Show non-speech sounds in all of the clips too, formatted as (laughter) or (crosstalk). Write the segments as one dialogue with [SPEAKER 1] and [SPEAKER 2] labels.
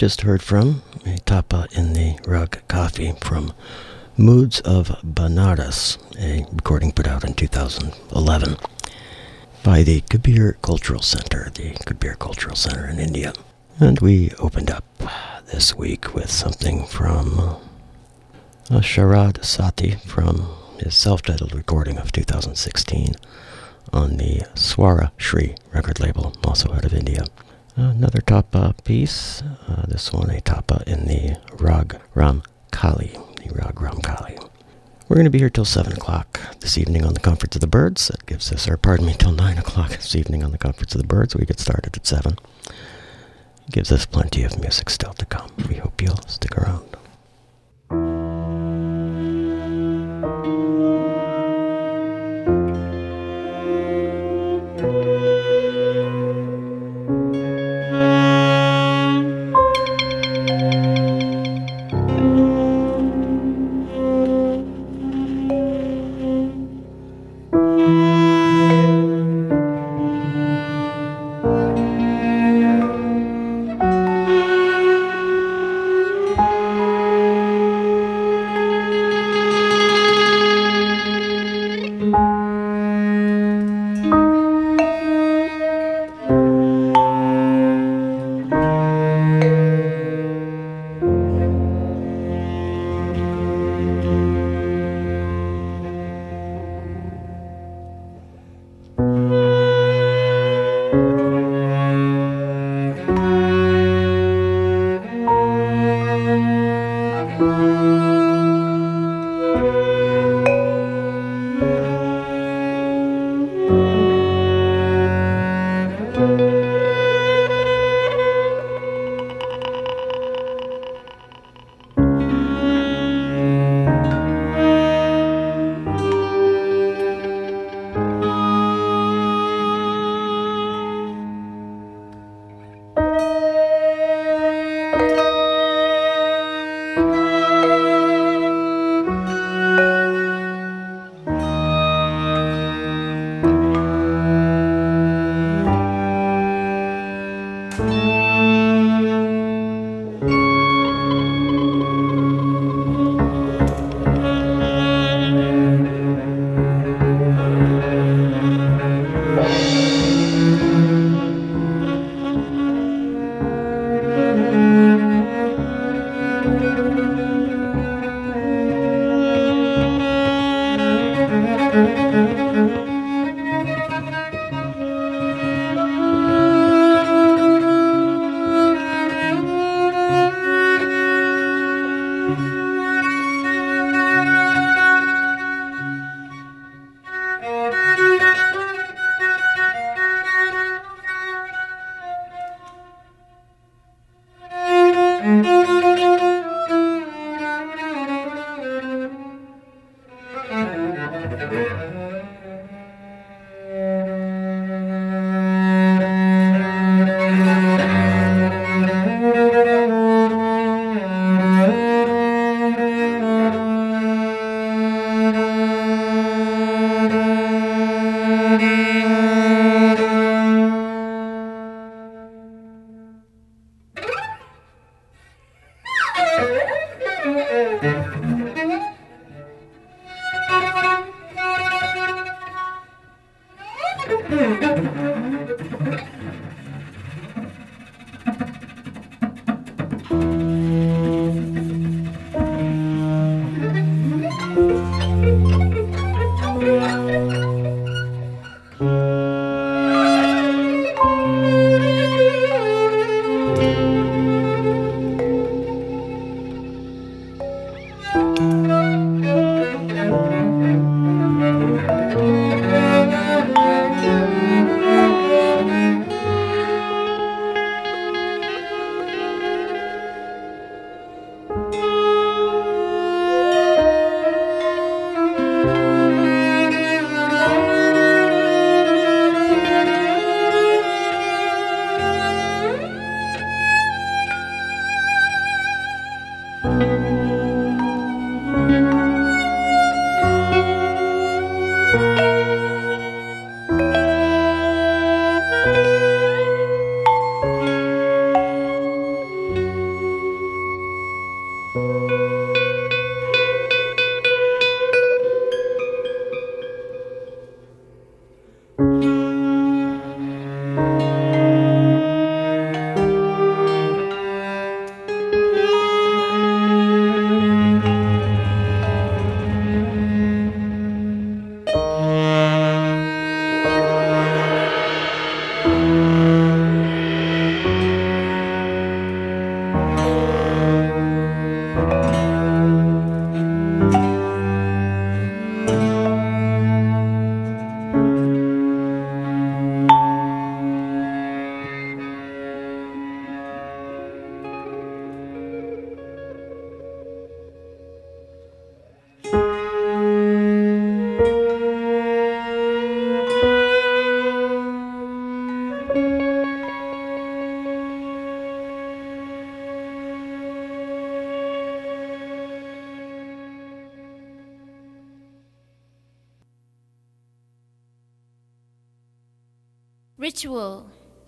[SPEAKER 1] just heard from, a tappa in the Rag Kafi from Moods of Banaras, a recording put out in 2011 by the Kabir Cultural Center, the Kabir Cultural Center in India. And we opened up this week with something from uh, Sharad Sati from his self-titled recording of 2016 on the Swara Shri record label, also out of India. Another tappa piece, uh, this one a tapa in the Rag Ram Kali, the Rag Ram Kali. We're going to be here till 7 o'clock this evening on the Conference of the Birds. That gives us, or pardon me, till 9 o'clock this evening on the Conference of the Birds. We get started at 7. Gives us plenty of music still to come. We hope you'll stick around.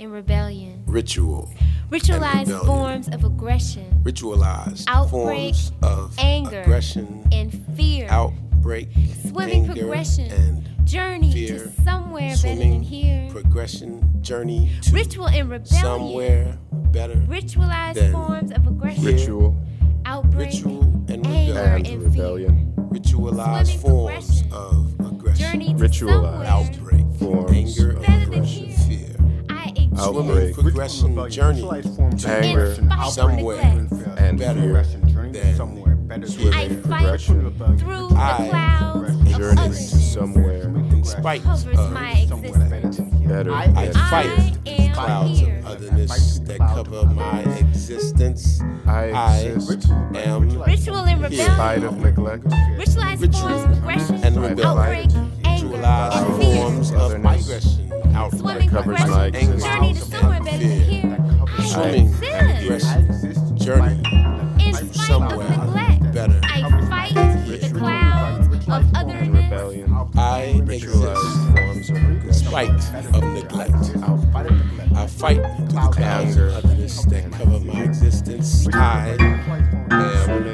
[SPEAKER 2] And rebellion.
[SPEAKER 3] Ritual.
[SPEAKER 2] Ritualized forms of aggression
[SPEAKER 3] Ritualized
[SPEAKER 2] Outbreak,
[SPEAKER 3] forms of
[SPEAKER 2] anger,
[SPEAKER 3] aggression,
[SPEAKER 2] and fear.
[SPEAKER 3] outbreak,
[SPEAKER 2] Swimming
[SPEAKER 3] anger,
[SPEAKER 2] progression.
[SPEAKER 3] and
[SPEAKER 2] Journey
[SPEAKER 3] fear.
[SPEAKER 2] to somewhere better than here.
[SPEAKER 3] progression journey to
[SPEAKER 2] Ritual and rebellion.
[SPEAKER 3] somewhere better.
[SPEAKER 2] Ritualized
[SPEAKER 3] than
[SPEAKER 2] forms of aggression.
[SPEAKER 4] Ritual
[SPEAKER 2] Outbreak.
[SPEAKER 3] Ritual and
[SPEAKER 2] anger,
[SPEAKER 3] rebellion.
[SPEAKER 4] and
[SPEAKER 2] and fear.
[SPEAKER 4] rebellion.
[SPEAKER 3] Ritualized
[SPEAKER 2] Swimming
[SPEAKER 3] forms of aggression.
[SPEAKER 2] Journey to
[SPEAKER 4] Ritualized.
[SPEAKER 2] somewhere.
[SPEAKER 3] outbreak,
[SPEAKER 4] Forms
[SPEAKER 3] anger,
[SPEAKER 4] of Outbreak.
[SPEAKER 3] progression journey
[SPEAKER 4] Anger
[SPEAKER 2] In spite of
[SPEAKER 3] somewhere
[SPEAKER 4] and
[SPEAKER 3] better than
[SPEAKER 5] somewhere better
[SPEAKER 2] I
[SPEAKER 4] Swimming
[SPEAKER 2] fight
[SPEAKER 4] progression.
[SPEAKER 2] through the
[SPEAKER 3] I
[SPEAKER 2] clouds of
[SPEAKER 4] Journey somewhere
[SPEAKER 3] in spite of
[SPEAKER 2] my existence.
[SPEAKER 4] better
[SPEAKER 5] I-
[SPEAKER 3] fight clouds of otherness that cover my existence.
[SPEAKER 4] I exist
[SPEAKER 3] am
[SPEAKER 2] Ritual and
[SPEAKER 4] in spite
[SPEAKER 2] rebellion.
[SPEAKER 4] of neglect.
[SPEAKER 2] Ritualized
[SPEAKER 3] Ritual
[SPEAKER 2] forms of aggression.
[SPEAKER 3] and
[SPEAKER 2] Outbreak.
[SPEAKER 3] rebellion.
[SPEAKER 2] Anger.
[SPEAKER 3] ritualized forms of
[SPEAKER 4] Otherness.
[SPEAKER 3] Aggression. Outbreak,
[SPEAKER 2] Swimming
[SPEAKER 4] covers
[SPEAKER 2] progression.
[SPEAKER 4] my
[SPEAKER 2] Journey to
[SPEAKER 4] existence.
[SPEAKER 2] somewhere better than here. I
[SPEAKER 3] Swimming
[SPEAKER 2] exist.
[SPEAKER 3] journey
[SPEAKER 2] In
[SPEAKER 3] somewhere better.
[SPEAKER 2] I fight the clouds of otherness.
[SPEAKER 3] I exist
[SPEAKER 4] Ritualized of
[SPEAKER 3] spite of neglect. I fight the clouds
[SPEAKER 4] Anger.
[SPEAKER 3] of otherness that cover my existence. I am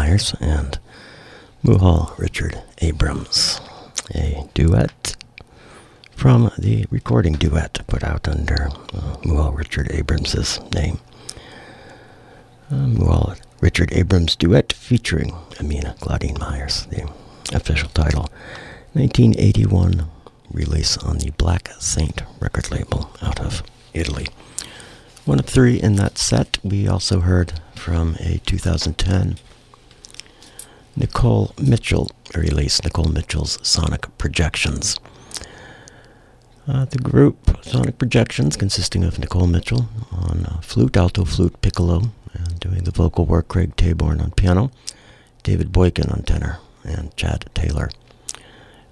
[SPEAKER 1] Myers and Muhal Richard Abrams, a duet from the recording duet put out under uh, Muhal Richard Abrams' name. Uh, Muhal Richard Abrams duet featuring Amina Claudine Myers, the official title. 1981 release on the Black Saint record label out of Italy. One of three in that set. We also heard from a 2010 Nicole Mitchell released Nicole Mitchell's Sonic Projections. Uh, the group Sonic Projections, consisting of Nicole Mitchell on uh, flute, alto flute, piccolo, and doing the vocal work, Craig Taborn on piano, David Boykin on tenor, and Chad Taylor.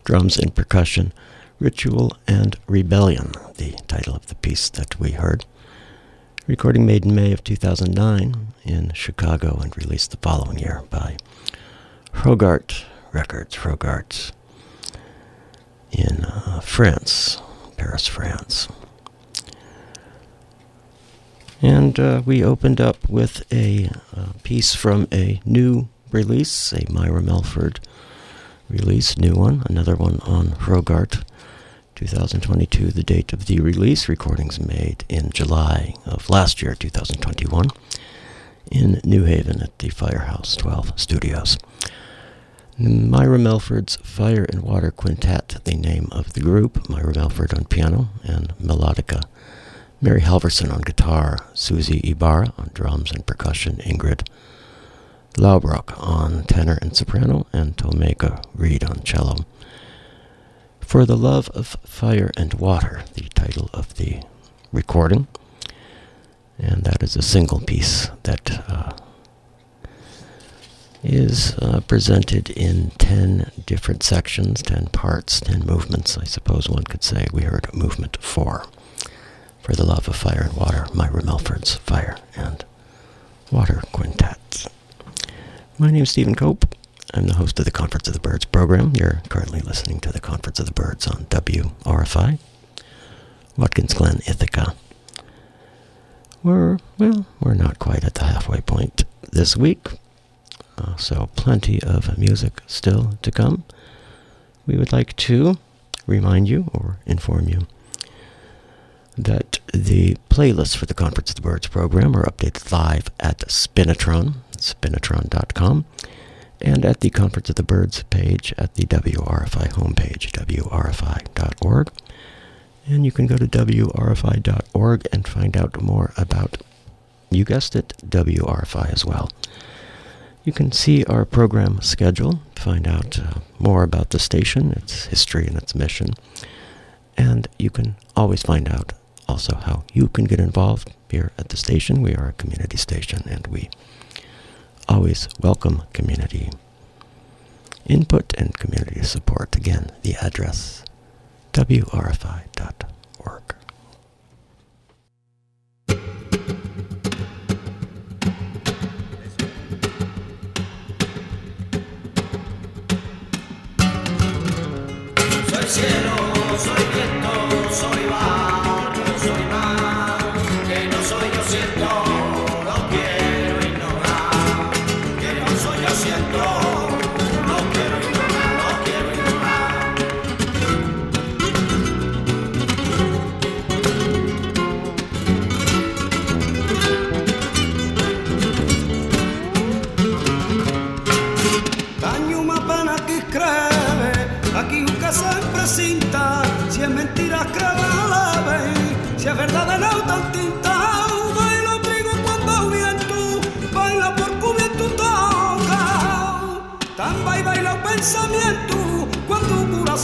[SPEAKER 1] Drums and percussion, Ritual and Rebellion, the title of the piece that we heard. Recording made in May of 2009 in Chicago and released the following year by RogueArt Records, RogueArt in uh, France, Paris, France. And uh, we opened up with a uh, piece from a new release, a Myra Melford release, new one, another one on RogueArt 2022, the date of the release. Recordings made in July of last year, 2021, in New Haven at the Firehouse 12 Studios. Myra Melford's Fire and Water Quintet, the name of the group. Myra Melford on piano and melodica. Mary Halvorson on guitar. Susie Ibarra on drums and percussion. Ingrid Laubrock on tenor and soprano. And Tomeka Reid on cello. For the Love of Fire and Water, the title of the recording. And that is a single piece that uh, is uh, presented in 10 different sections, 10 parts, 10 movements, I suppose one could say. We heard movement 4. For the Love of Fire and Water, Myra Melford's Fire and Water Quintet. My name is Stephen Cope. I'm the host of the Conference of the Birds program. You're currently listening to the Conference of the Birds on WRFI, Watkins Glen, Ithaca. We're, well, we're not quite at the halfway point this week, uh, so plenty of music still to come. We would like to remind you or inform you that the playlists for the Conference of the Birds program are updated live at Spinitron, spinitron.com and at the Conference of the Birds page at the WRFI homepage, wrfi.org. And you can go to wrfi.org and find out more about, you guessed it, WRFI as well. You can see our program schedule, find out uh, more about the station, its history, and its mission. And you can always find out also how you can get involved here at the station. We are a community station and we always welcome community input and community support. Again, the address wrfi.org.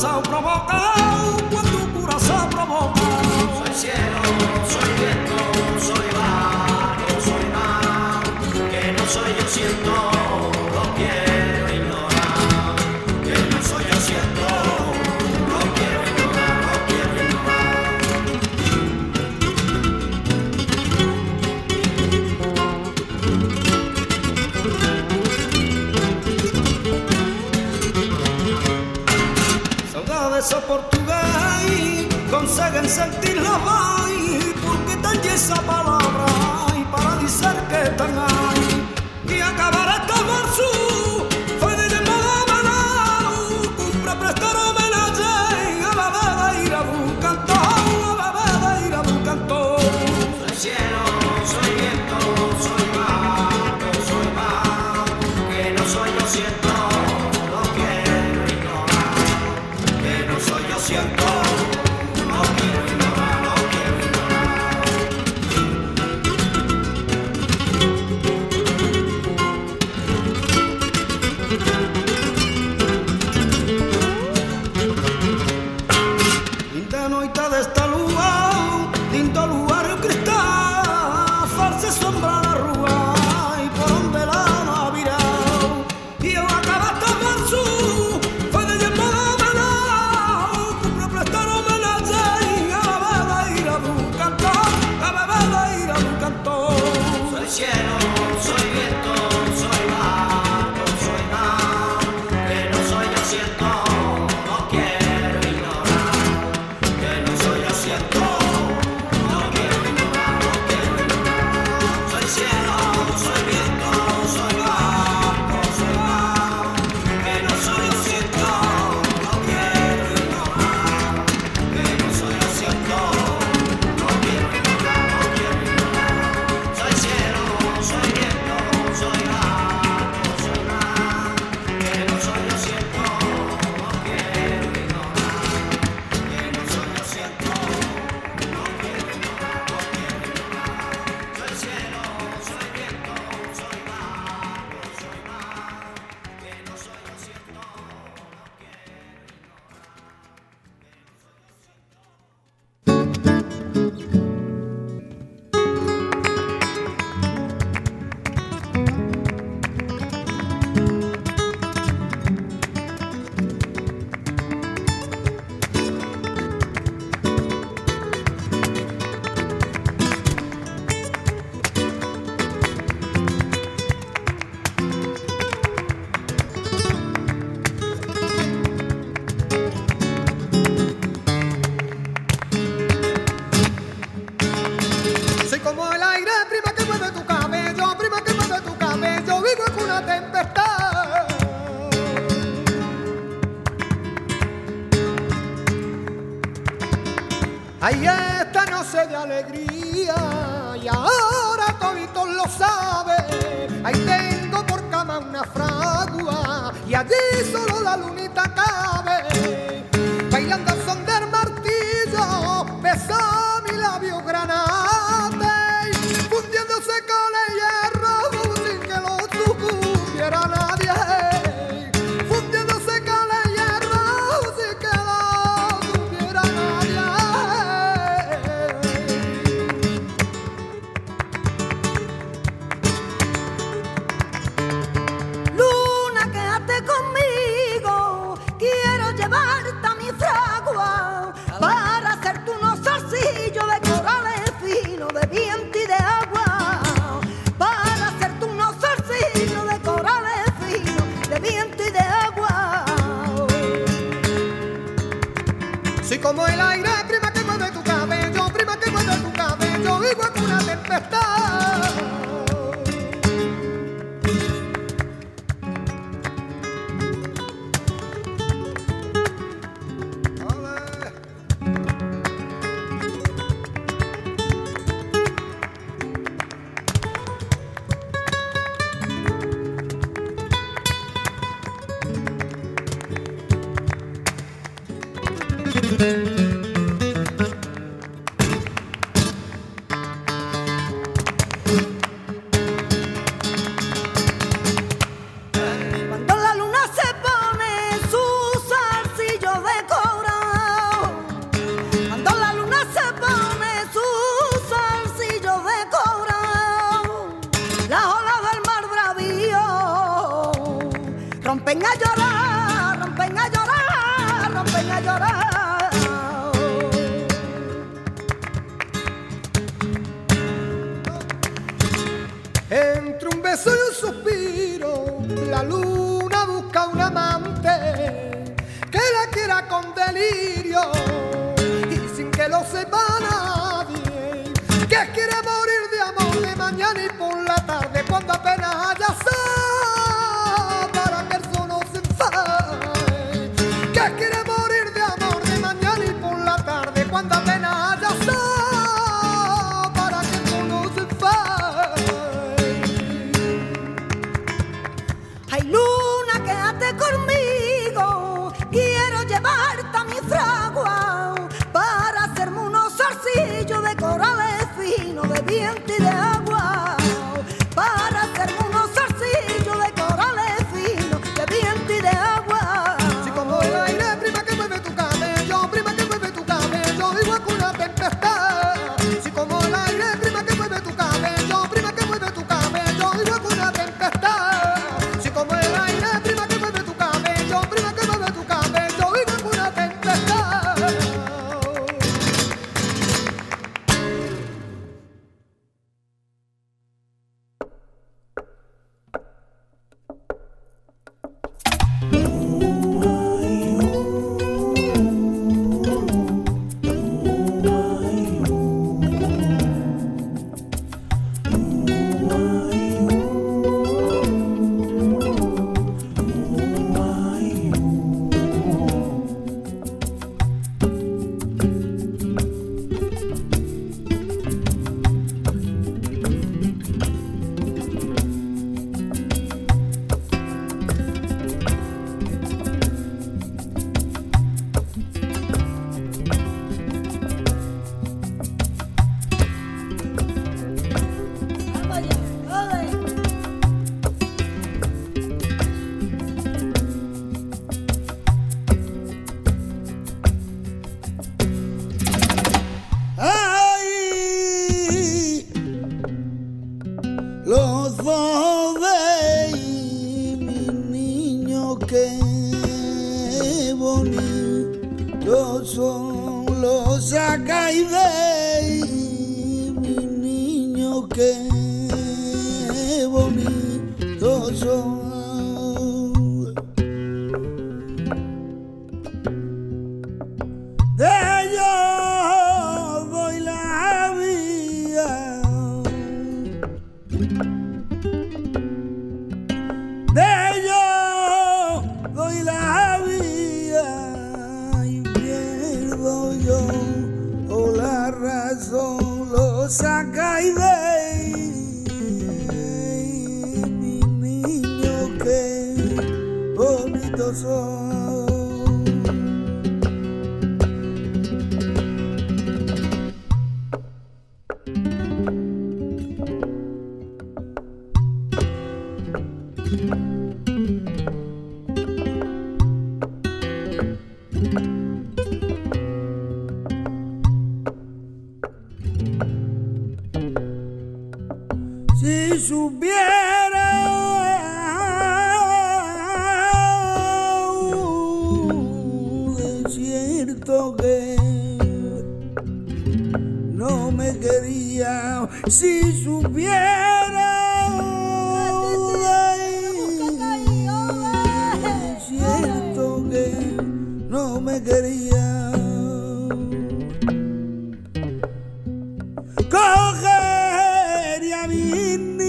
[SPEAKER 6] casal provocar A portugués, conseguen sentir la voz, porque tan esa palabra, y para decir que tan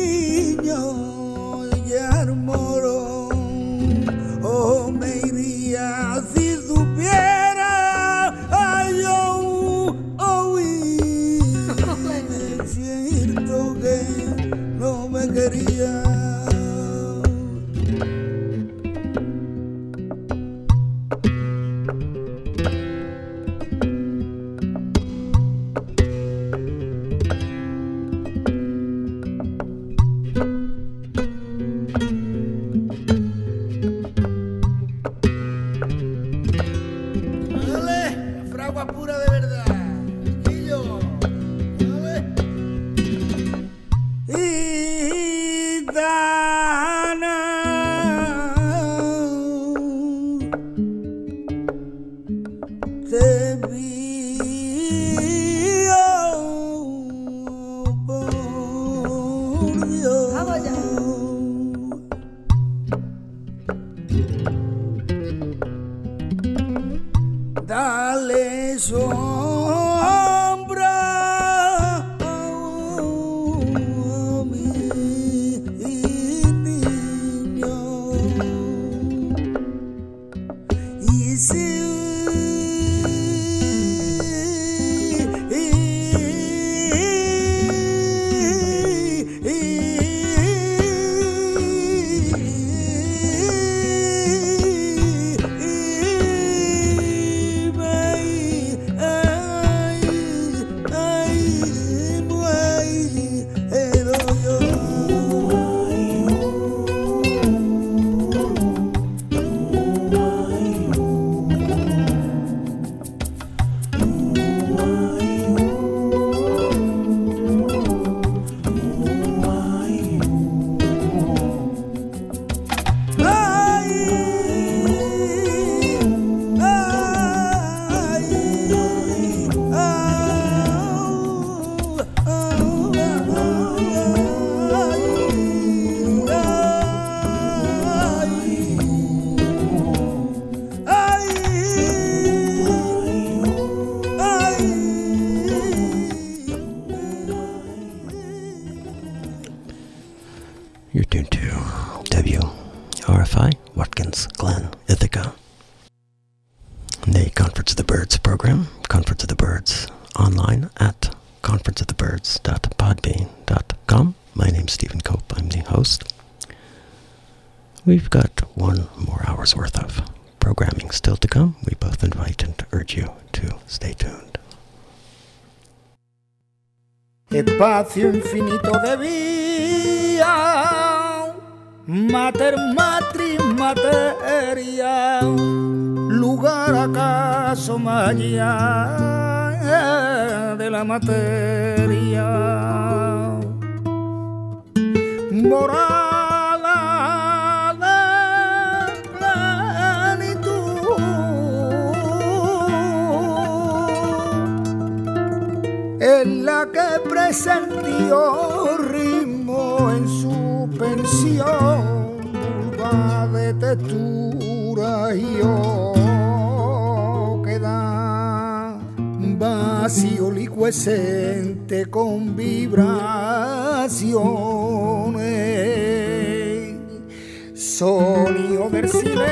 [SPEAKER 6] niño de
[SPEAKER 7] Guillermo infinito de vía, mater matriz materia, lugar acaso magia de la materia. Moral en la que presenta frío ritmo en su pensión va de textura y oh, queda vacío licuescente con vibraciones sonido del silencio.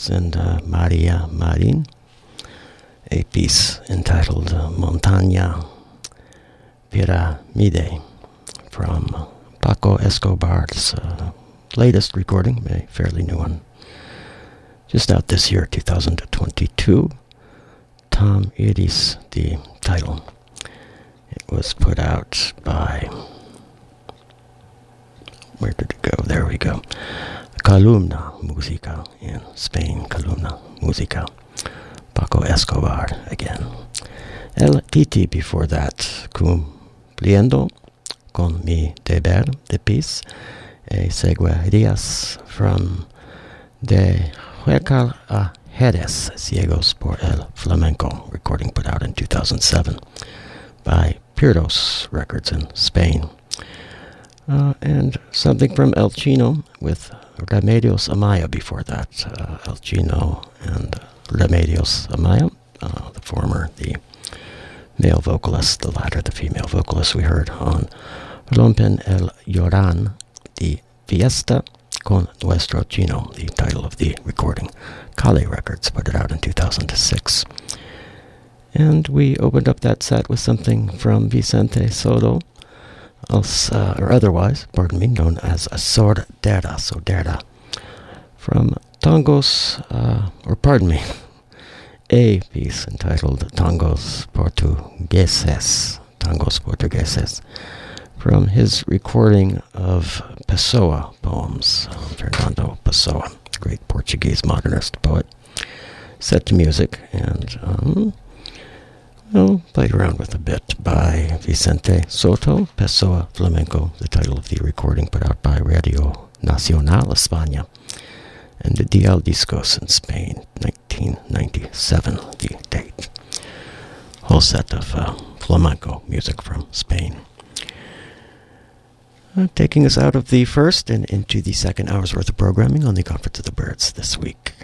[SPEAKER 1] Lagos and uh, Maria Marin, a piece entitled uh, Montaña Piramide from Paco Escobar's uh, latest recording, a fairly new one, just out this year, 2022. Tom Iris, the title. It was put out by. Where did it go? There we go. Columna Musica in Spain. Columna Musica. Paco Escobar again. El Titi before that. Cumpliendo con mi deber de piece. A seguirías from De Huecal a Jerez, Ciegos por el Flamenco, recording put out in 2007 by Pirdos Records in Spain. Uh, and something from El Chino with Remedios Amaya before that. Uh, El Chino and Remedios Amaya, uh, the former, the male vocalist, the latter, the female vocalist we heard on Rompen el Lloran, the Fiesta con Nuestro Chino, the title of the recording. Calé Records put it out in 2006. And we opened up that set with something from Vicente Soto, else, uh, or otherwise, pardon me, known as Sordera, Sordera, from Tangos, uh, or pardon me, a piece entitled Tangos Portugueses, Tangos Portugueses, from his recording of Pessoa poems, Fernando Pessoa, great Portuguese modernist poet, set to music and um, well, played around with a bit by Vicente Soto, Pessoa Flamenco, the title of the recording put out by Radio Nacional España, and the DL Discos in Spain, 1997, the date. Whole set of uh, flamenco music from Spain. Uh, taking us out of the first and into the second hour's worth of programming on the Conference of the Birds this week.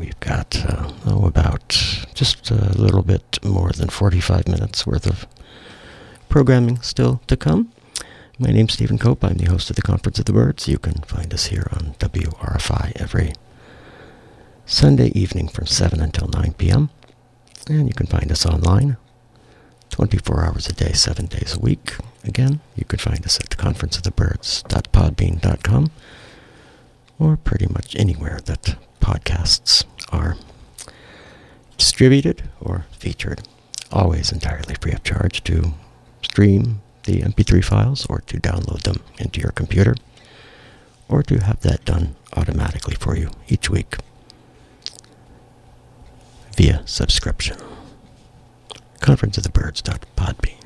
[SPEAKER 1] We've got, uh, oh, about just a little bit more than 45 minutes worth of programming still to come. My name's Stephen Cope. I'm the host of the Conference of the Birds. You can find us here on WRFI every Sunday evening from 7 until 9 p.m. And you can find us online 24 hours a day, 7 days a week. Again, you can find us at theconferenceofthebirds.podbean.com or pretty much anywhere that podcasts are distributed or featured. Always entirely free of charge to stream the MP3 files or to download them into your computer or to have that done automatically for you each week via subscription. Conference of
[SPEAKER 8] the Conferenceofthebirds.podbean.com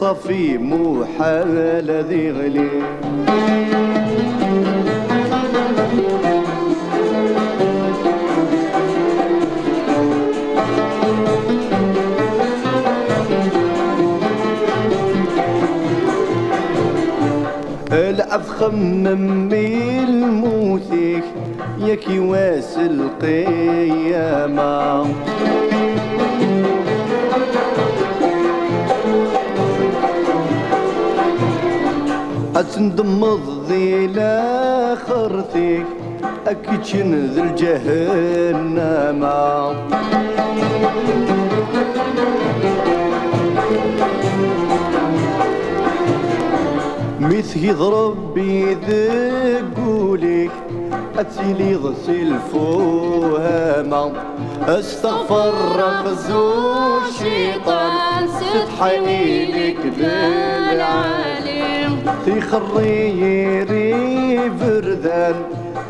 [SPEAKER 8] صفي مو حال ذي غلي. الأفخم ممي الموثيك يكي واس القيامة تندمض ذيل خرثيك أكتشن ذي الجهنم. مثل يضرب بيذقولك اتلي ضسي الفوهامة استغفر رخزو الشيطان ستحيلك بالعين في خريري فردان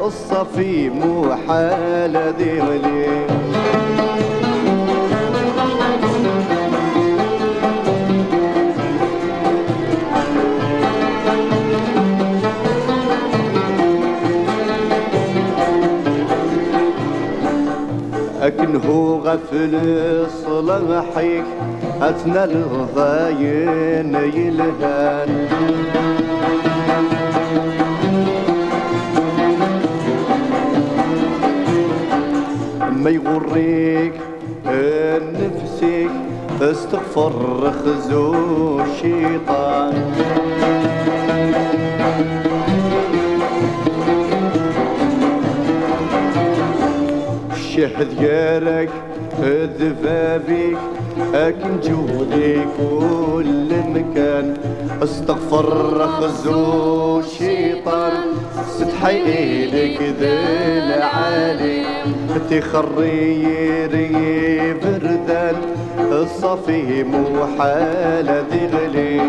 [SPEAKER 8] الصفي مو حالة أكن أكنه غفل صلاحيك أتنا الغضاين يلهان. ما يغريك نفسك استغفر خزو الشيطان. الشهد يارك ذفافيك اكن جودي كل مكان. استغفر خزو شيطان ستحي إيدك ذي العالي تخري ري بردان الصفي مو حالة ذي غلي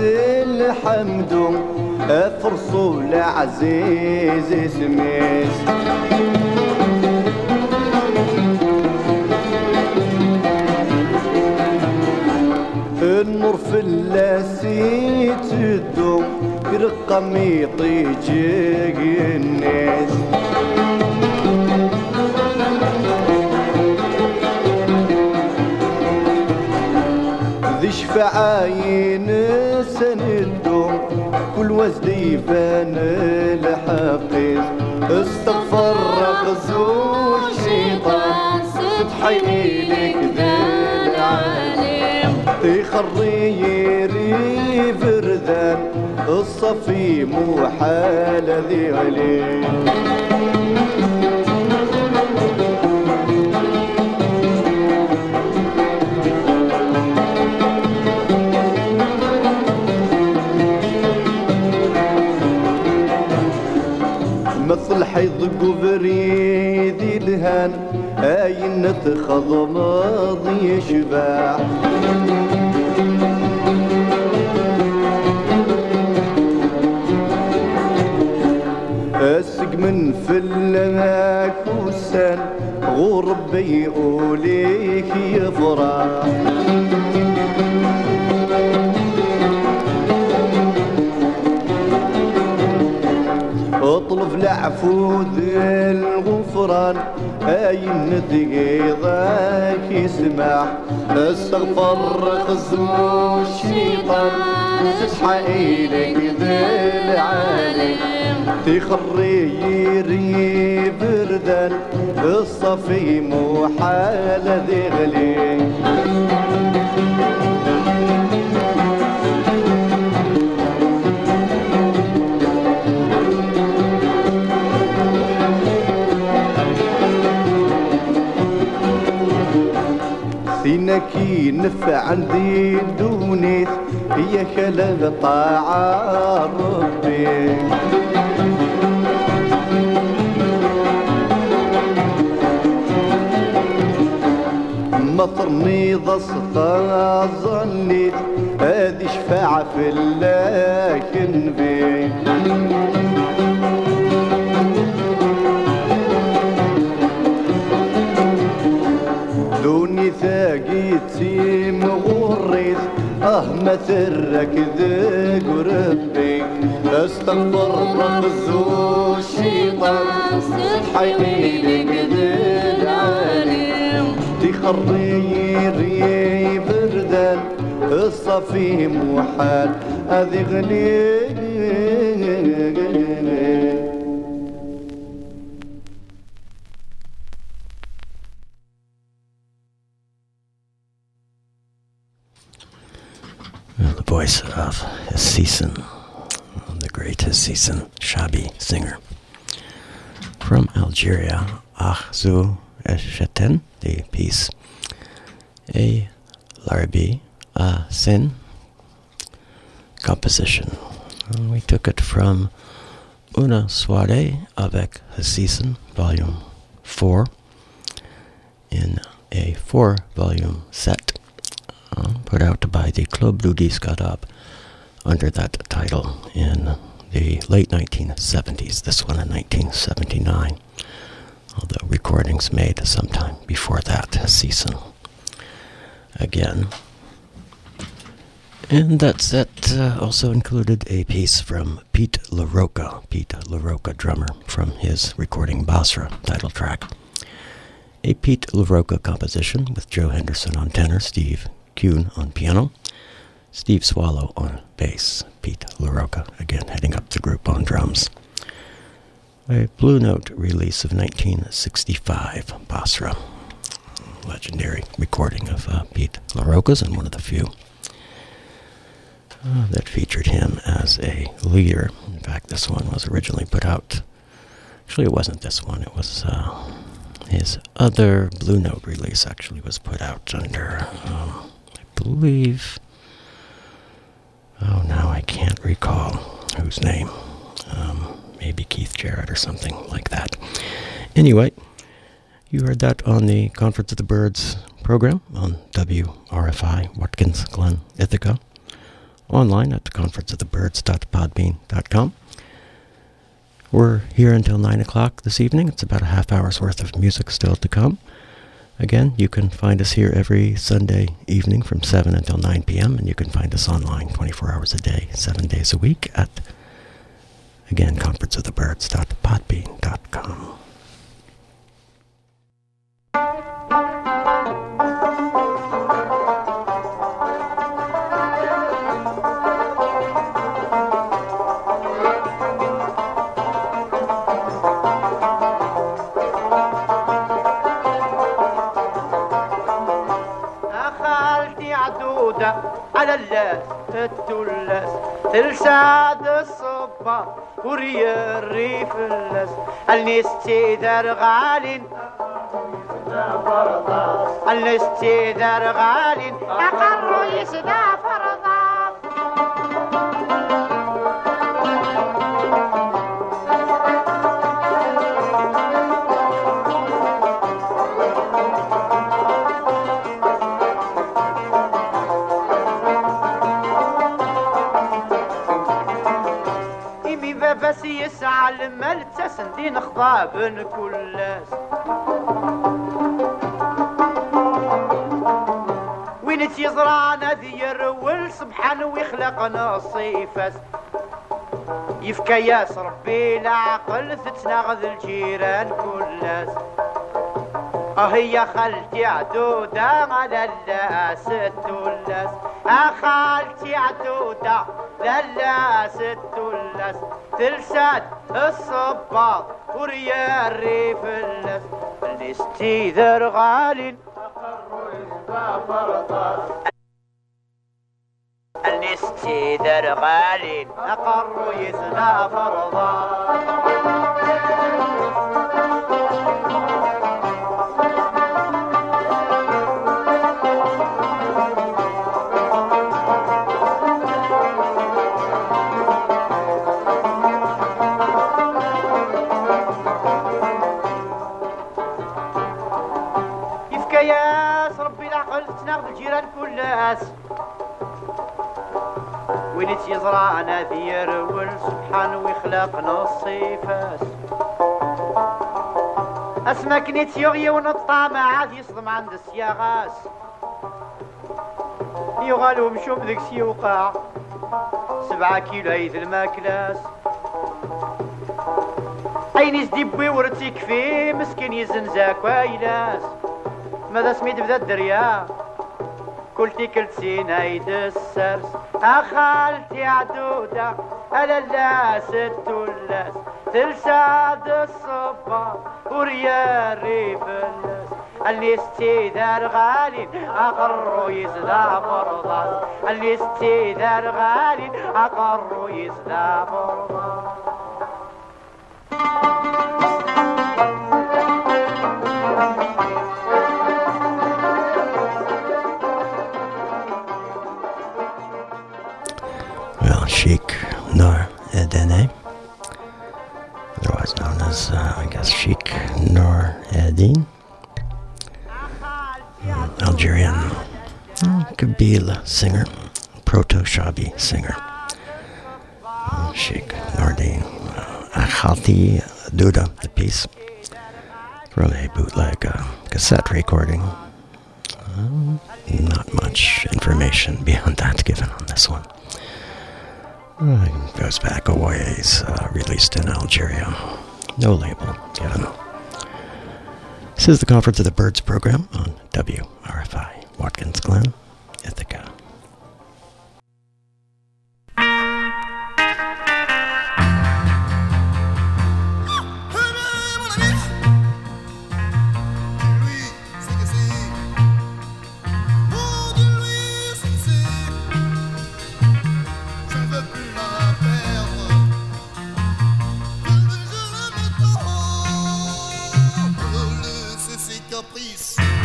[SPEAKER 8] الحمد فرصو لعزيز سميس. النور في اللاسي تدوم رقم يطيجي الناس. تشفى عين سندهم كل وزدي فان الحقيز استغفر رغزو الشيطان ستحيني لك ذا العالم. تخري يري فردان الصفي موحى حال عليم حيضق بريدي الهان أين ماضي شباع أسق من فلمك وسن غربي وليك يفرح تعفو الغفران. أي ندقي يسمح يسمع استغفر خزم الشيطان. تسحى إليك ذي العالم تخري يري بردان الصفي محال ذي غلي إنكي نفع عندي دونيت هي كلام طاعة ربي. مطرني ضصطا ظنيت هذه شفاعة في اللكن بي لقيتي مغريت أه ما ترك ذق وربي استغفر رقز الشيطان حيني لك العالم تخري ري بردان الصفي محال
[SPEAKER 1] اذي غليل voice of Hassisen, the great Hassisen Shabi singer. From Algeria, Ahzu Esheten, the piece A Larbi A Sin composition. And we took it from Una Soirée avec Hassisen, volume 4, in a four volume set put out by the Club Disque Arabe under that title in the late 1970s. This one in 1979, although recordings made sometime before that season. Again. And that set uh, also included a piece from Pete La Roca, Pete La Roca drummer, from his recording Basra title track. A Pete La Roca composition with Joe Henderson on tenor, Steve Kuhn on piano, Steve Swallow on bass, Pete La Roca again heading up the group on drums. A Blue Note release of 1965, Basra. Legendary recording of uh, Pete La Roca's and one of the few uh, that featured him as a leader. In fact, this one was originally put out. Actually, it wasn't this one. It was uh, his other Blue Note release. Actually, was put out under, um, believe. Oh, now I can't recall whose name. Um, maybe Keith Jarrett or something like that. Anyway, you heard that on the Conference of the Birds program on WRFI, Watkins Glen, Ithaca online at conferenceofthebirds.podbean.com. We're here until 9 o'clock this evening. It's about a half hour's worth of music still to come. Again, you can find us here every Sunday evening from 7 until 9 p.m., and you can find us online 24 hours a day, 7 days a week at, again, conferenceofthebirds.podbean.com.
[SPEAKER 9] اللاس تلسع الصبا وري الريف اللس اللاس النستيدر غالين النستيدر غالين. أقر يسدى فرضا تسندين خضاب كلاس وين تيزرعنا ذي يرول سبحان ويخلقنا الصيفاس يفكى ياس ربي العقل تتناغذ الجيران كلاس أه يا خالتي عدودة على اللاس التلاس أه خالتي عدودة للاس التلاس تلسات الصباط وريا الريف اللف اللي استيدر غالي. أقر يسبى فرطاس اللي استيدر غالي. أقر يسبى فرضا. وين تيزرعنا بيرول سبحان ويخلق نصيفاس اسما كنيت يغي ونطامع عاد يصدم عند السياغاس يغالو مشوم ذيك سيوقع. سبعة كيلو عيد الماكلاس عيني زديبوي ورتي كفي مسكين يزنزاك وايلاس ماذا سميت بدا الدريا؟ كلتي كلتي نايد السرس أخالتي عدودة ألا اللاس التلاس تلساد الصبا وريا الريف الناس اللي ستيدار غالي أقرو يزدى فرضا. اللي ستيدار غالي أقرو يزدى فرضا.
[SPEAKER 1] Thank you. Sheikh Nur Edene, otherwise known as, uh, I guess, Sheikh Nur Eddin, Mm, Algerian mm, Kabila singer, proto Shabi singer. Sheikh Nordin uh, Akhati Duda, the piece from a bootleg uh, cassette recording. Um, not much information (laughs) beyond that given on this one. Uh, goes back a ways, uh, released in Algeria. No label given. This is the Conference of the Birds program on WRFI, Watkins Glen, Ithaca.
[SPEAKER 10] Lui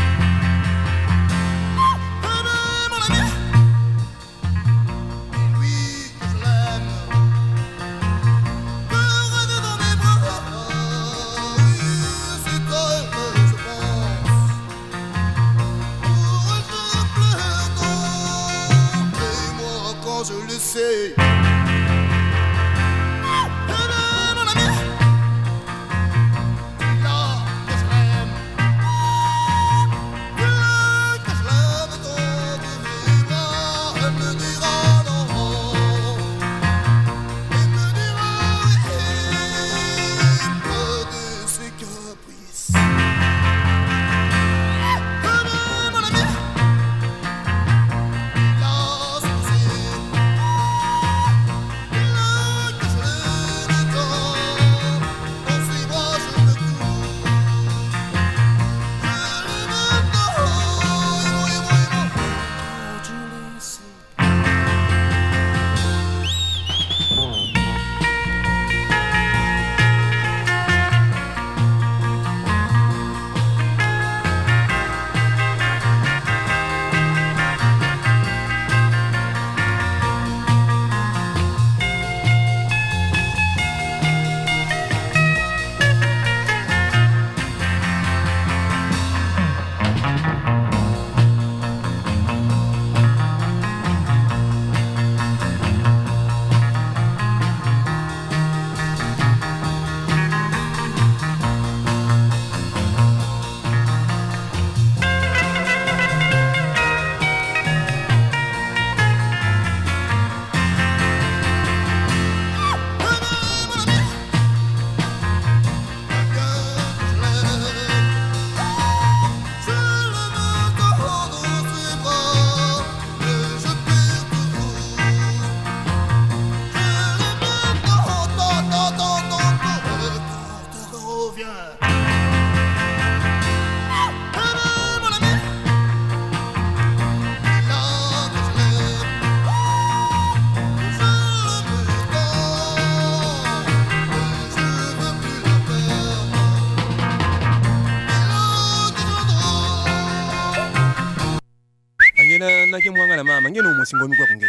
[SPEAKER 11] musingombe kwa kunge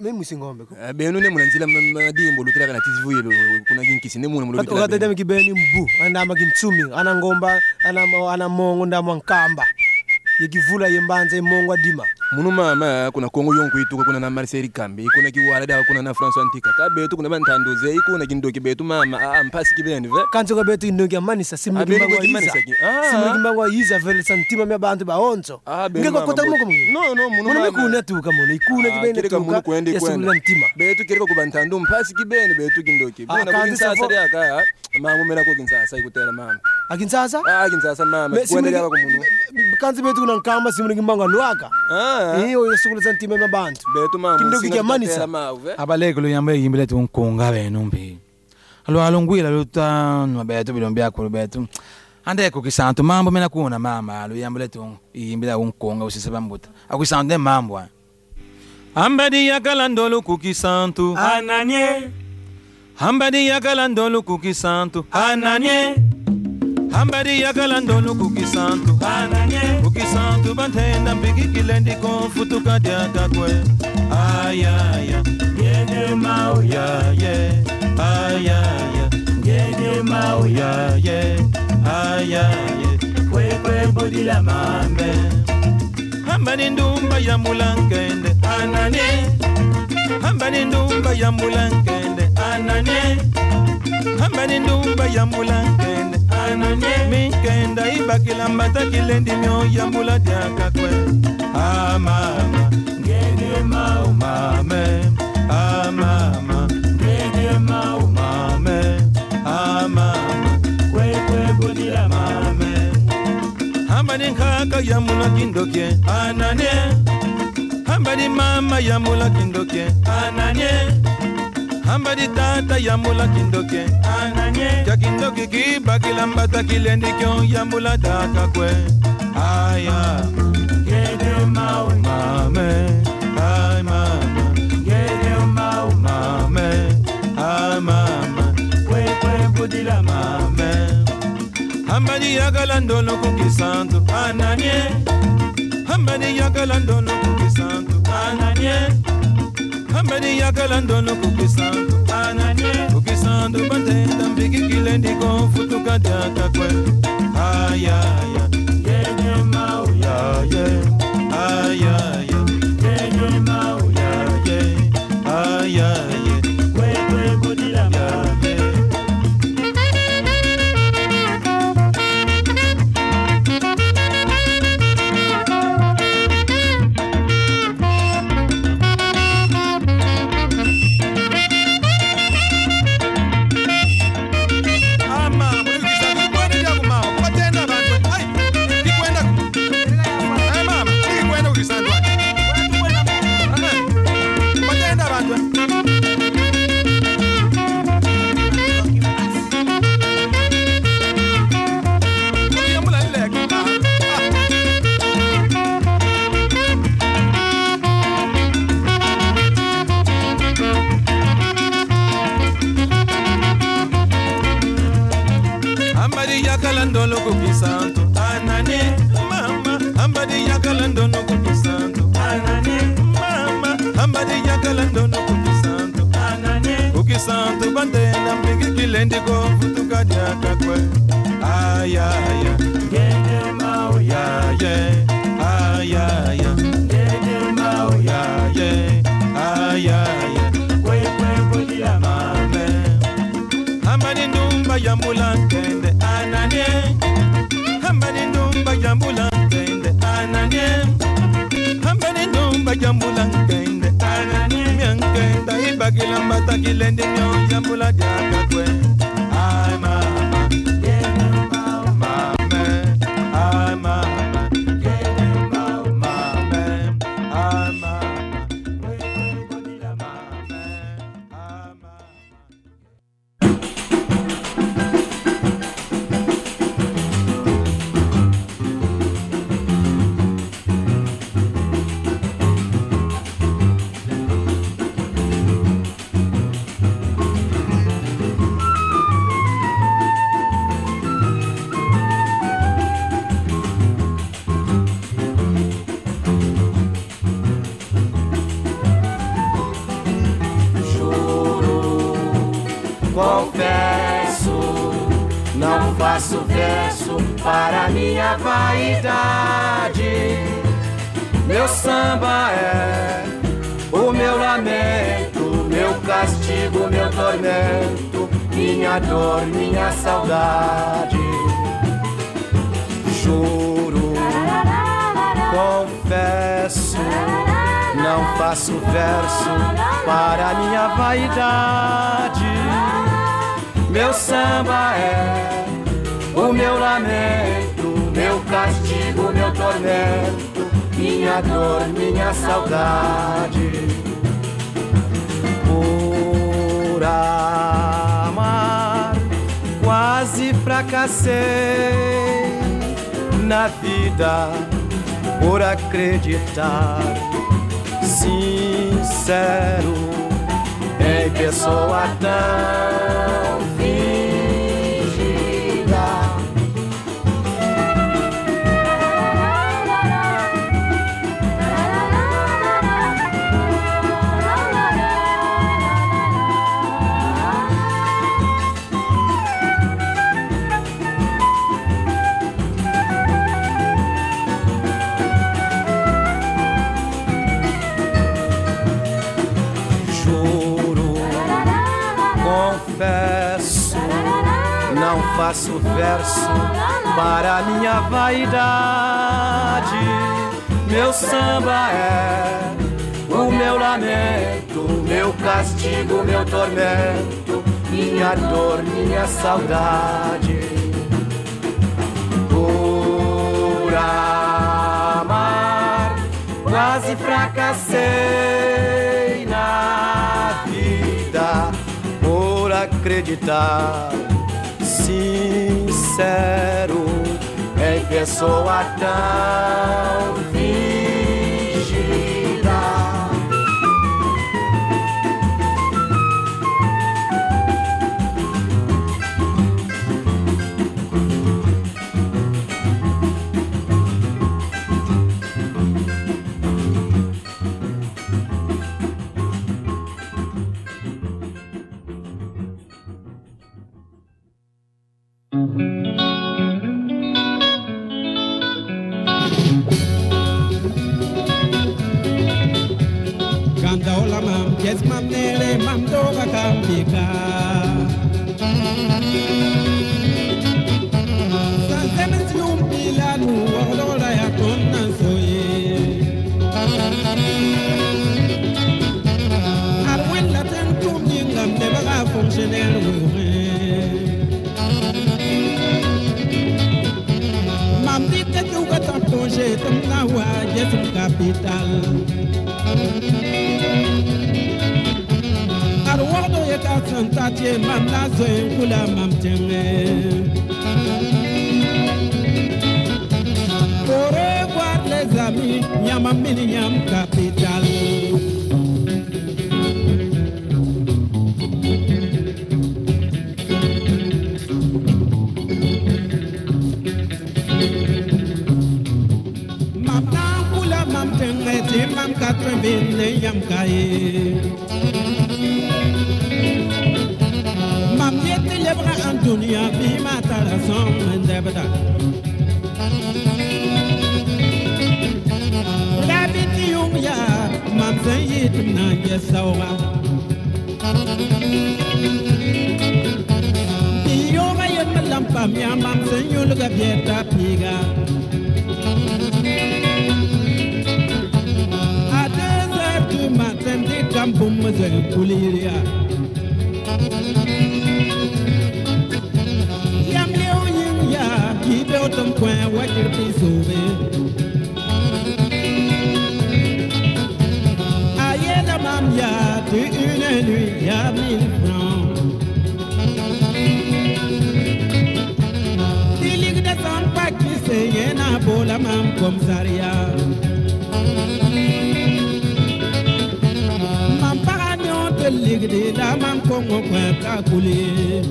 [SPEAKER 11] mimi musingombe
[SPEAKER 12] ko
[SPEAKER 11] eh, benu ne munanzila madimbo lutira kana tizivuye kuna jinkisi ne muna mulutira
[SPEAKER 12] kata dami kibeni mbu ana makintsumi ana ngomba ana ana mongo ndamwa nkamba. Yekivula yembanza imongo adima
[SPEAKER 11] munu mama kuna kongo yonku ituka kuna na marcel kambi kuna kiwalada kuna na françois antika. Kabetu kuna bantandoze ikuna kindoki betu mama a mpasi ve eh?
[SPEAKER 12] kanzo kabetu indoki
[SPEAKER 11] amani
[SPEAKER 12] sa simu vele santima mya bantu baonzo
[SPEAKER 11] ah,
[SPEAKER 12] ngeko kota muko mungi
[SPEAKER 11] no no munu mama.
[SPEAKER 12] kuna tuka munu ikuna
[SPEAKER 11] kibende
[SPEAKER 12] tuka
[SPEAKER 11] kwende
[SPEAKER 12] kwende.
[SPEAKER 11] betu kireko kubantando mpasi kibende betu kindoki. Bona kukinsasa ya ka mamumera ko kinsasa mama
[SPEAKER 12] akinzasa?
[SPEAKER 11] Ah, akinzasa mama.
[SPEAKER 12] Kuendelea
[SPEAKER 11] kwa munhu
[SPEAKER 12] kanzi betu kuna nkama simu ngimbanga lwaka
[SPEAKER 11] ah.
[SPEAKER 12] iyo yesukulu santime mabantu
[SPEAKER 11] betu mama kindu kijamanisa
[SPEAKER 13] abaleko luyamba yimbele tu nkunga benu mbi. Lwalo ngwila lutanwa betu bilombya kulu betu. Andeko kisantu mambo mena kuona mama luyamba letu yimbela unkunga usisa bambuta. Akusantu ne mambo ambadi yakala ndolu kukisantu.
[SPEAKER 14] Ananye.
[SPEAKER 13] Ambadi yakala ndolu kukisantu. Ananye. Ambadi yakala ndolu kukisantu kukisantu bantenda mpikikile ndikofutuka dyakakwe ayaya
[SPEAKER 14] ngene mau
[SPEAKER 13] ya ye. Ayaya
[SPEAKER 14] ngene mau
[SPEAKER 13] ya ye. Ayaya
[SPEAKER 14] kwekwe budila mambe.
[SPEAKER 13] hamba ni ndumba ya mulankende
[SPEAKER 14] Ananye,
[SPEAKER 13] hamba ndumba ya mulankende
[SPEAKER 14] ananye,
[SPEAKER 13] hamba ndumba ya mulankende
[SPEAKER 14] ananye,
[SPEAKER 13] minkenda ibakila mbatakile ndimyo ya mbula dyakakwe amama ah,
[SPEAKER 14] ngene mau
[SPEAKER 13] mame. Ah, amama
[SPEAKER 14] ngene mau
[SPEAKER 13] mame. Ah, amama
[SPEAKER 14] kwekwe budila mambe.
[SPEAKER 13] hamba ni nkaka ya mula kindokye anane. Hamba ni mama ya mula kindokye
[SPEAKER 14] Ananye,
[SPEAKER 13] hamba ni tata ya mula kindokye
[SPEAKER 14] ananye,
[SPEAKER 13] kya kindoki kibakila mbatakile ndikyo ya mula dakakwe aya.
[SPEAKER 14] Ngene mau
[SPEAKER 13] mame. Ay mama.
[SPEAKER 14] Ngene mau
[SPEAKER 13] mame. Ay mama.
[SPEAKER 14] Kwekwe budila. Mambe.
[SPEAKER 13] hambani yakala ndono kukisantu
[SPEAKER 14] Ananye,
[SPEAKER 13] hambani yakala ndono kukisantu
[SPEAKER 14] ananye,
[SPEAKER 13] bambeni yakala ndono kukisantu
[SPEAKER 14] ananie
[SPEAKER 13] kukisantu batenda mbikikilende konfutuka takakwe ayaya
[SPEAKER 14] yenye mau
[SPEAKER 13] yaye ayaya bantenda mpikikile ndiko futuka dyakakwe ayaya
[SPEAKER 14] ngene mau
[SPEAKER 13] yaye ayaya
[SPEAKER 14] ngene mau
[SPEAKER 13] yaye ayaya
[SPEAKER 14] kwekwe budila mambe.
[SPEAKER 13] ambadi ndumba ya mulankende anane ambadi ndumba ya mulankende anane ambadi ndumba ya mulankende ibakila mbatakile ndimyo ya
[SPEAKER 15] minha vaidade. Meu samba é o meu lamento, meu castigo, meu tormento, minha dor, minha saudade. Juro, confesso, não faço verso para minha vaidade. Meu samba é o meu lamento, castigo, meu tormento, minha dor, minha saudade. Por amar, quase fracassei na vida por acreditar sincero em pessoa tão verso para minha vaidade. Meu samba é o meu lamento, meu castigo, meu tormento, minha dor, minha saudade. Por amar, quase fracassei na vida por acreditar sincero em pessoa tão
[SPEAKER 16] ta sẽn ta tɩ mam la a zoe n kula mam tẽngẽ Au revoir les amis, Nyama Mini Nyam Capital. Mam Nankula, Mam Tengeti, Mam Katrin Vin, Nyam Kaye. Lebra an dunia bi matala son ndebda. Rabiti yung ya mam sen yitum na yesawa. Biyoga yem lampam ya mam sen yulga bieta piga. À deux heures du matin, des campos me couliria. Dilig de son pas qui se yena bola ligde da kakule.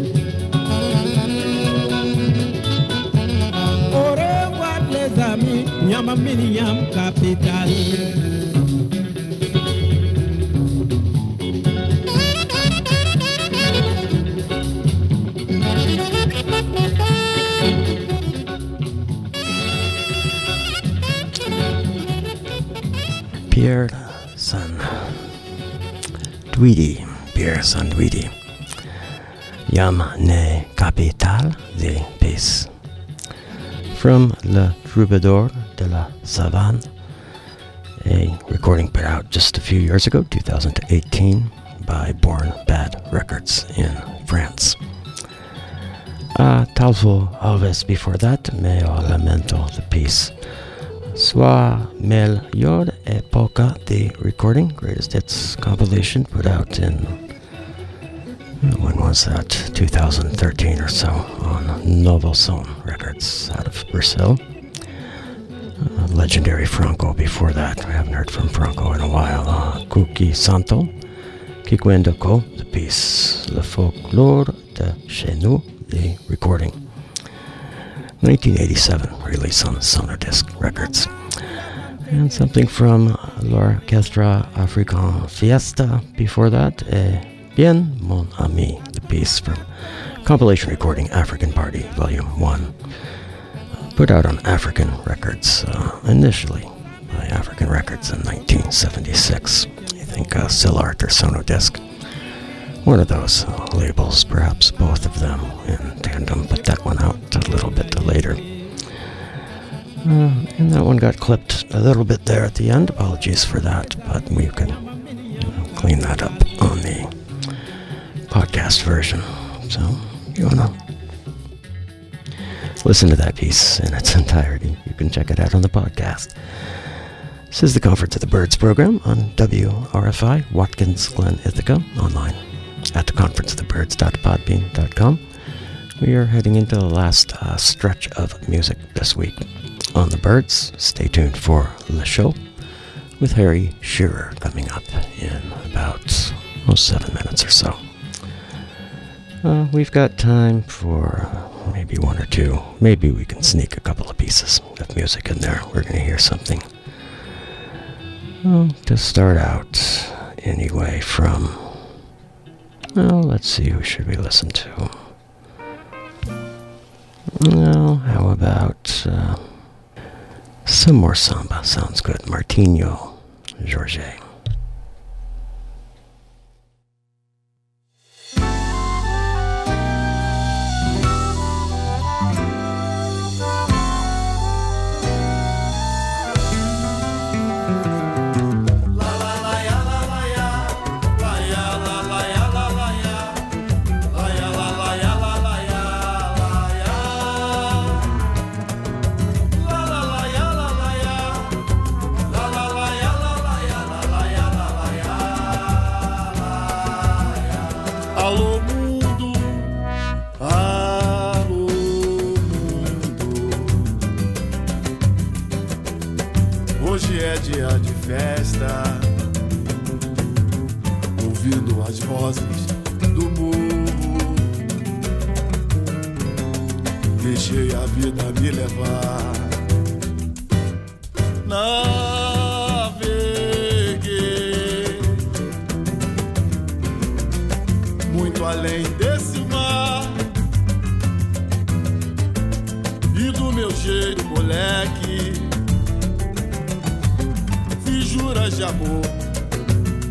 [SPEAKER 16] Au revoir les amis, nyama mini yam capital.
[SPEAKER 1] Pierre San Duidi, Pierre San. Yam ne capital de peace. From Le Troubadour de la Savane, a recording put out just a few years ago, 2018, by Born Bad Records in France. Uh, Ataulfo Alves before that, Meu Lamento, the piece. Sua Melhor Época, the recording, greatest hits compilation put out in, when was that? 2013 or so on Novo Som Records out of Brazil. Uh, legendary Franco before that. I haven't heard from Franco in a while. Uh, Kuki Santo, Kikwendoko, the piece Le Folklore de Chez Nous, the recording. 1987 release on Sonodisc Records. And something from L'Orchestra Africain Fiesta before that, eh, Bien Mon Ami, the piece from compilation recording African Party Volume 1, put out on African Records uh, initially by African Records in 1976. I think uh, Silart or Sonodisc. One of those labels, perhaps both of them in tandem, but that one out a little bit later. Uh, and that one got clipped a little bit there at the end. Apologies for that, but we can you know, clean that up on the podcast version. So, you want to listen to that piece in its entirety, you can check it out on the podcast. This is the Conference of the Birds program on WRFI, Watkins Glen, Ithaca, online at the conferenceofthebirds.podbean.com. We are heading into the last uh, stretch of music this week on the Birds. Stay tuned for the show with Harry Shearer coming up in about oh, seven minutes or so. Uh, we've got time for maybe one or two. Maybe we can sneak a couple of pieces of music in there. We're going to hear something. Well, to start out, anyway, from. Well, let's see, who should we listen to? Well, how about uh, some more samba? Sounds good. Martinho Jorge.
[SPEAKER 17] Me levar. Naveguei muito além desse mar e do meu jeito, moleque. Fiz juras de amor,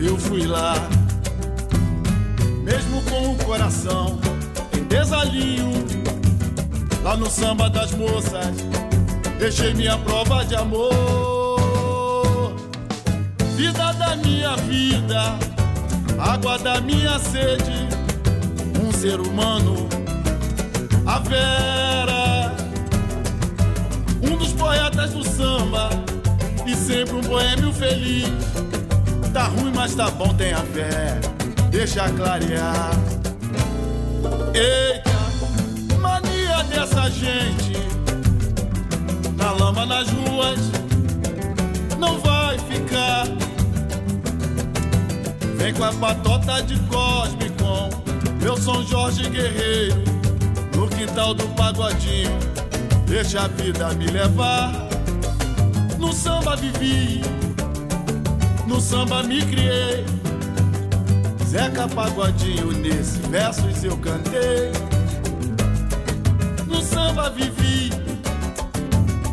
[SPEAKER 17] eu fui lá, mesmo com o coração em desalinho. Lá no samba das moças, deixei minha prova de amor. Vida da minha vida, água da minha sede, um ser humano, a Vera, um dos poetas do samba e sempre um boêmio feliz. Tá ruim, mas tá bom, tenha fé, deixa clarear. Eita, dessa gente, na lama nas ruas, não vai ficar. Vem com a patota de Cosme com meu São Jorge Guerreiro no quintal do pagodinho. Deixa a vida me levar. No samba vivi, no samba me criei. Zeca Pagodinho nesse versos eu cantei. No samba vivi,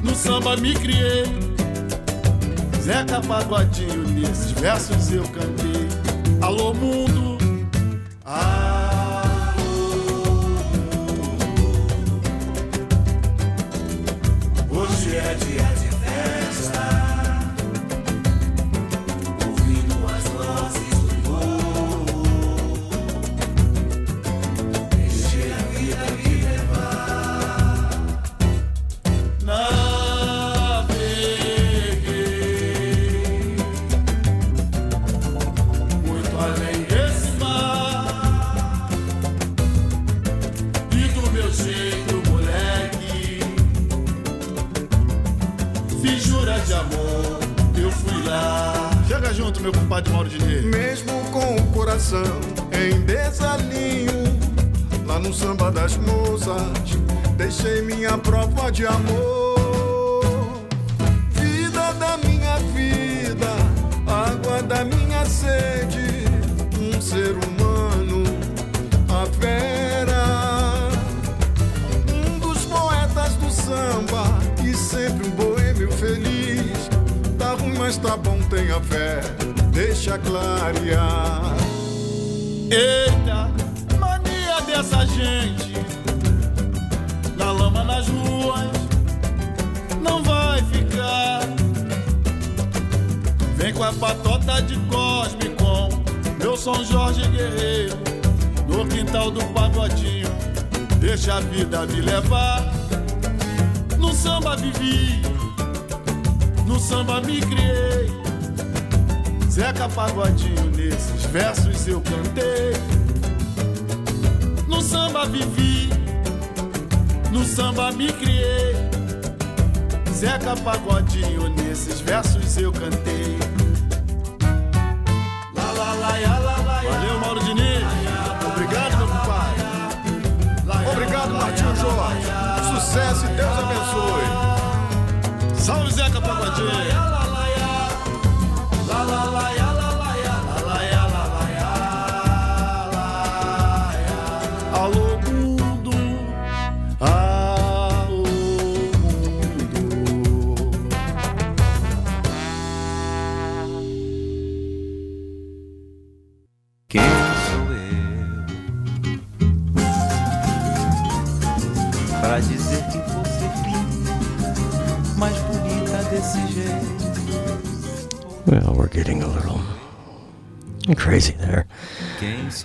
[SPEAKER 17] no samba me criei. Zeca Pagodinho nesses versos eu cantei. Alô mundo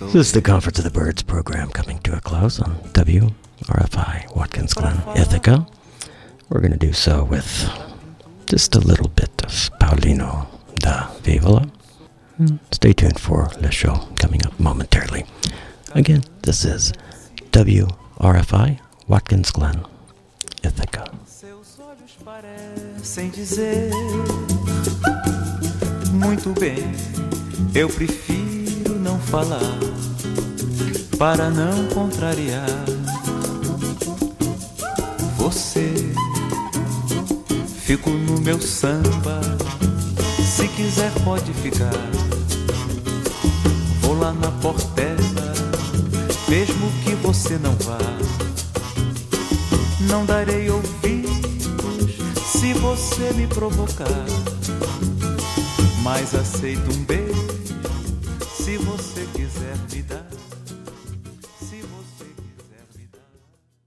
[SPEAKER 1] This is the Conference of the Birds program coming to a close on WRFI Watkins Glen Ithaca. We're going to do so with just a little bit of Paulinho da Viola. Stay tuned for the show coming up momentarily. Again, this is WRFI Watkins Glen Ithaca.
[SPEAKER 18] sem dizer muito bem. Eu prefiro não falar. para não contrariar você. Fico no meu samba, se quiser pode ficar. Vou lá na portela, mesmo que você não vá. Não darei ouvidos se você me provocar, mas aceito um beijo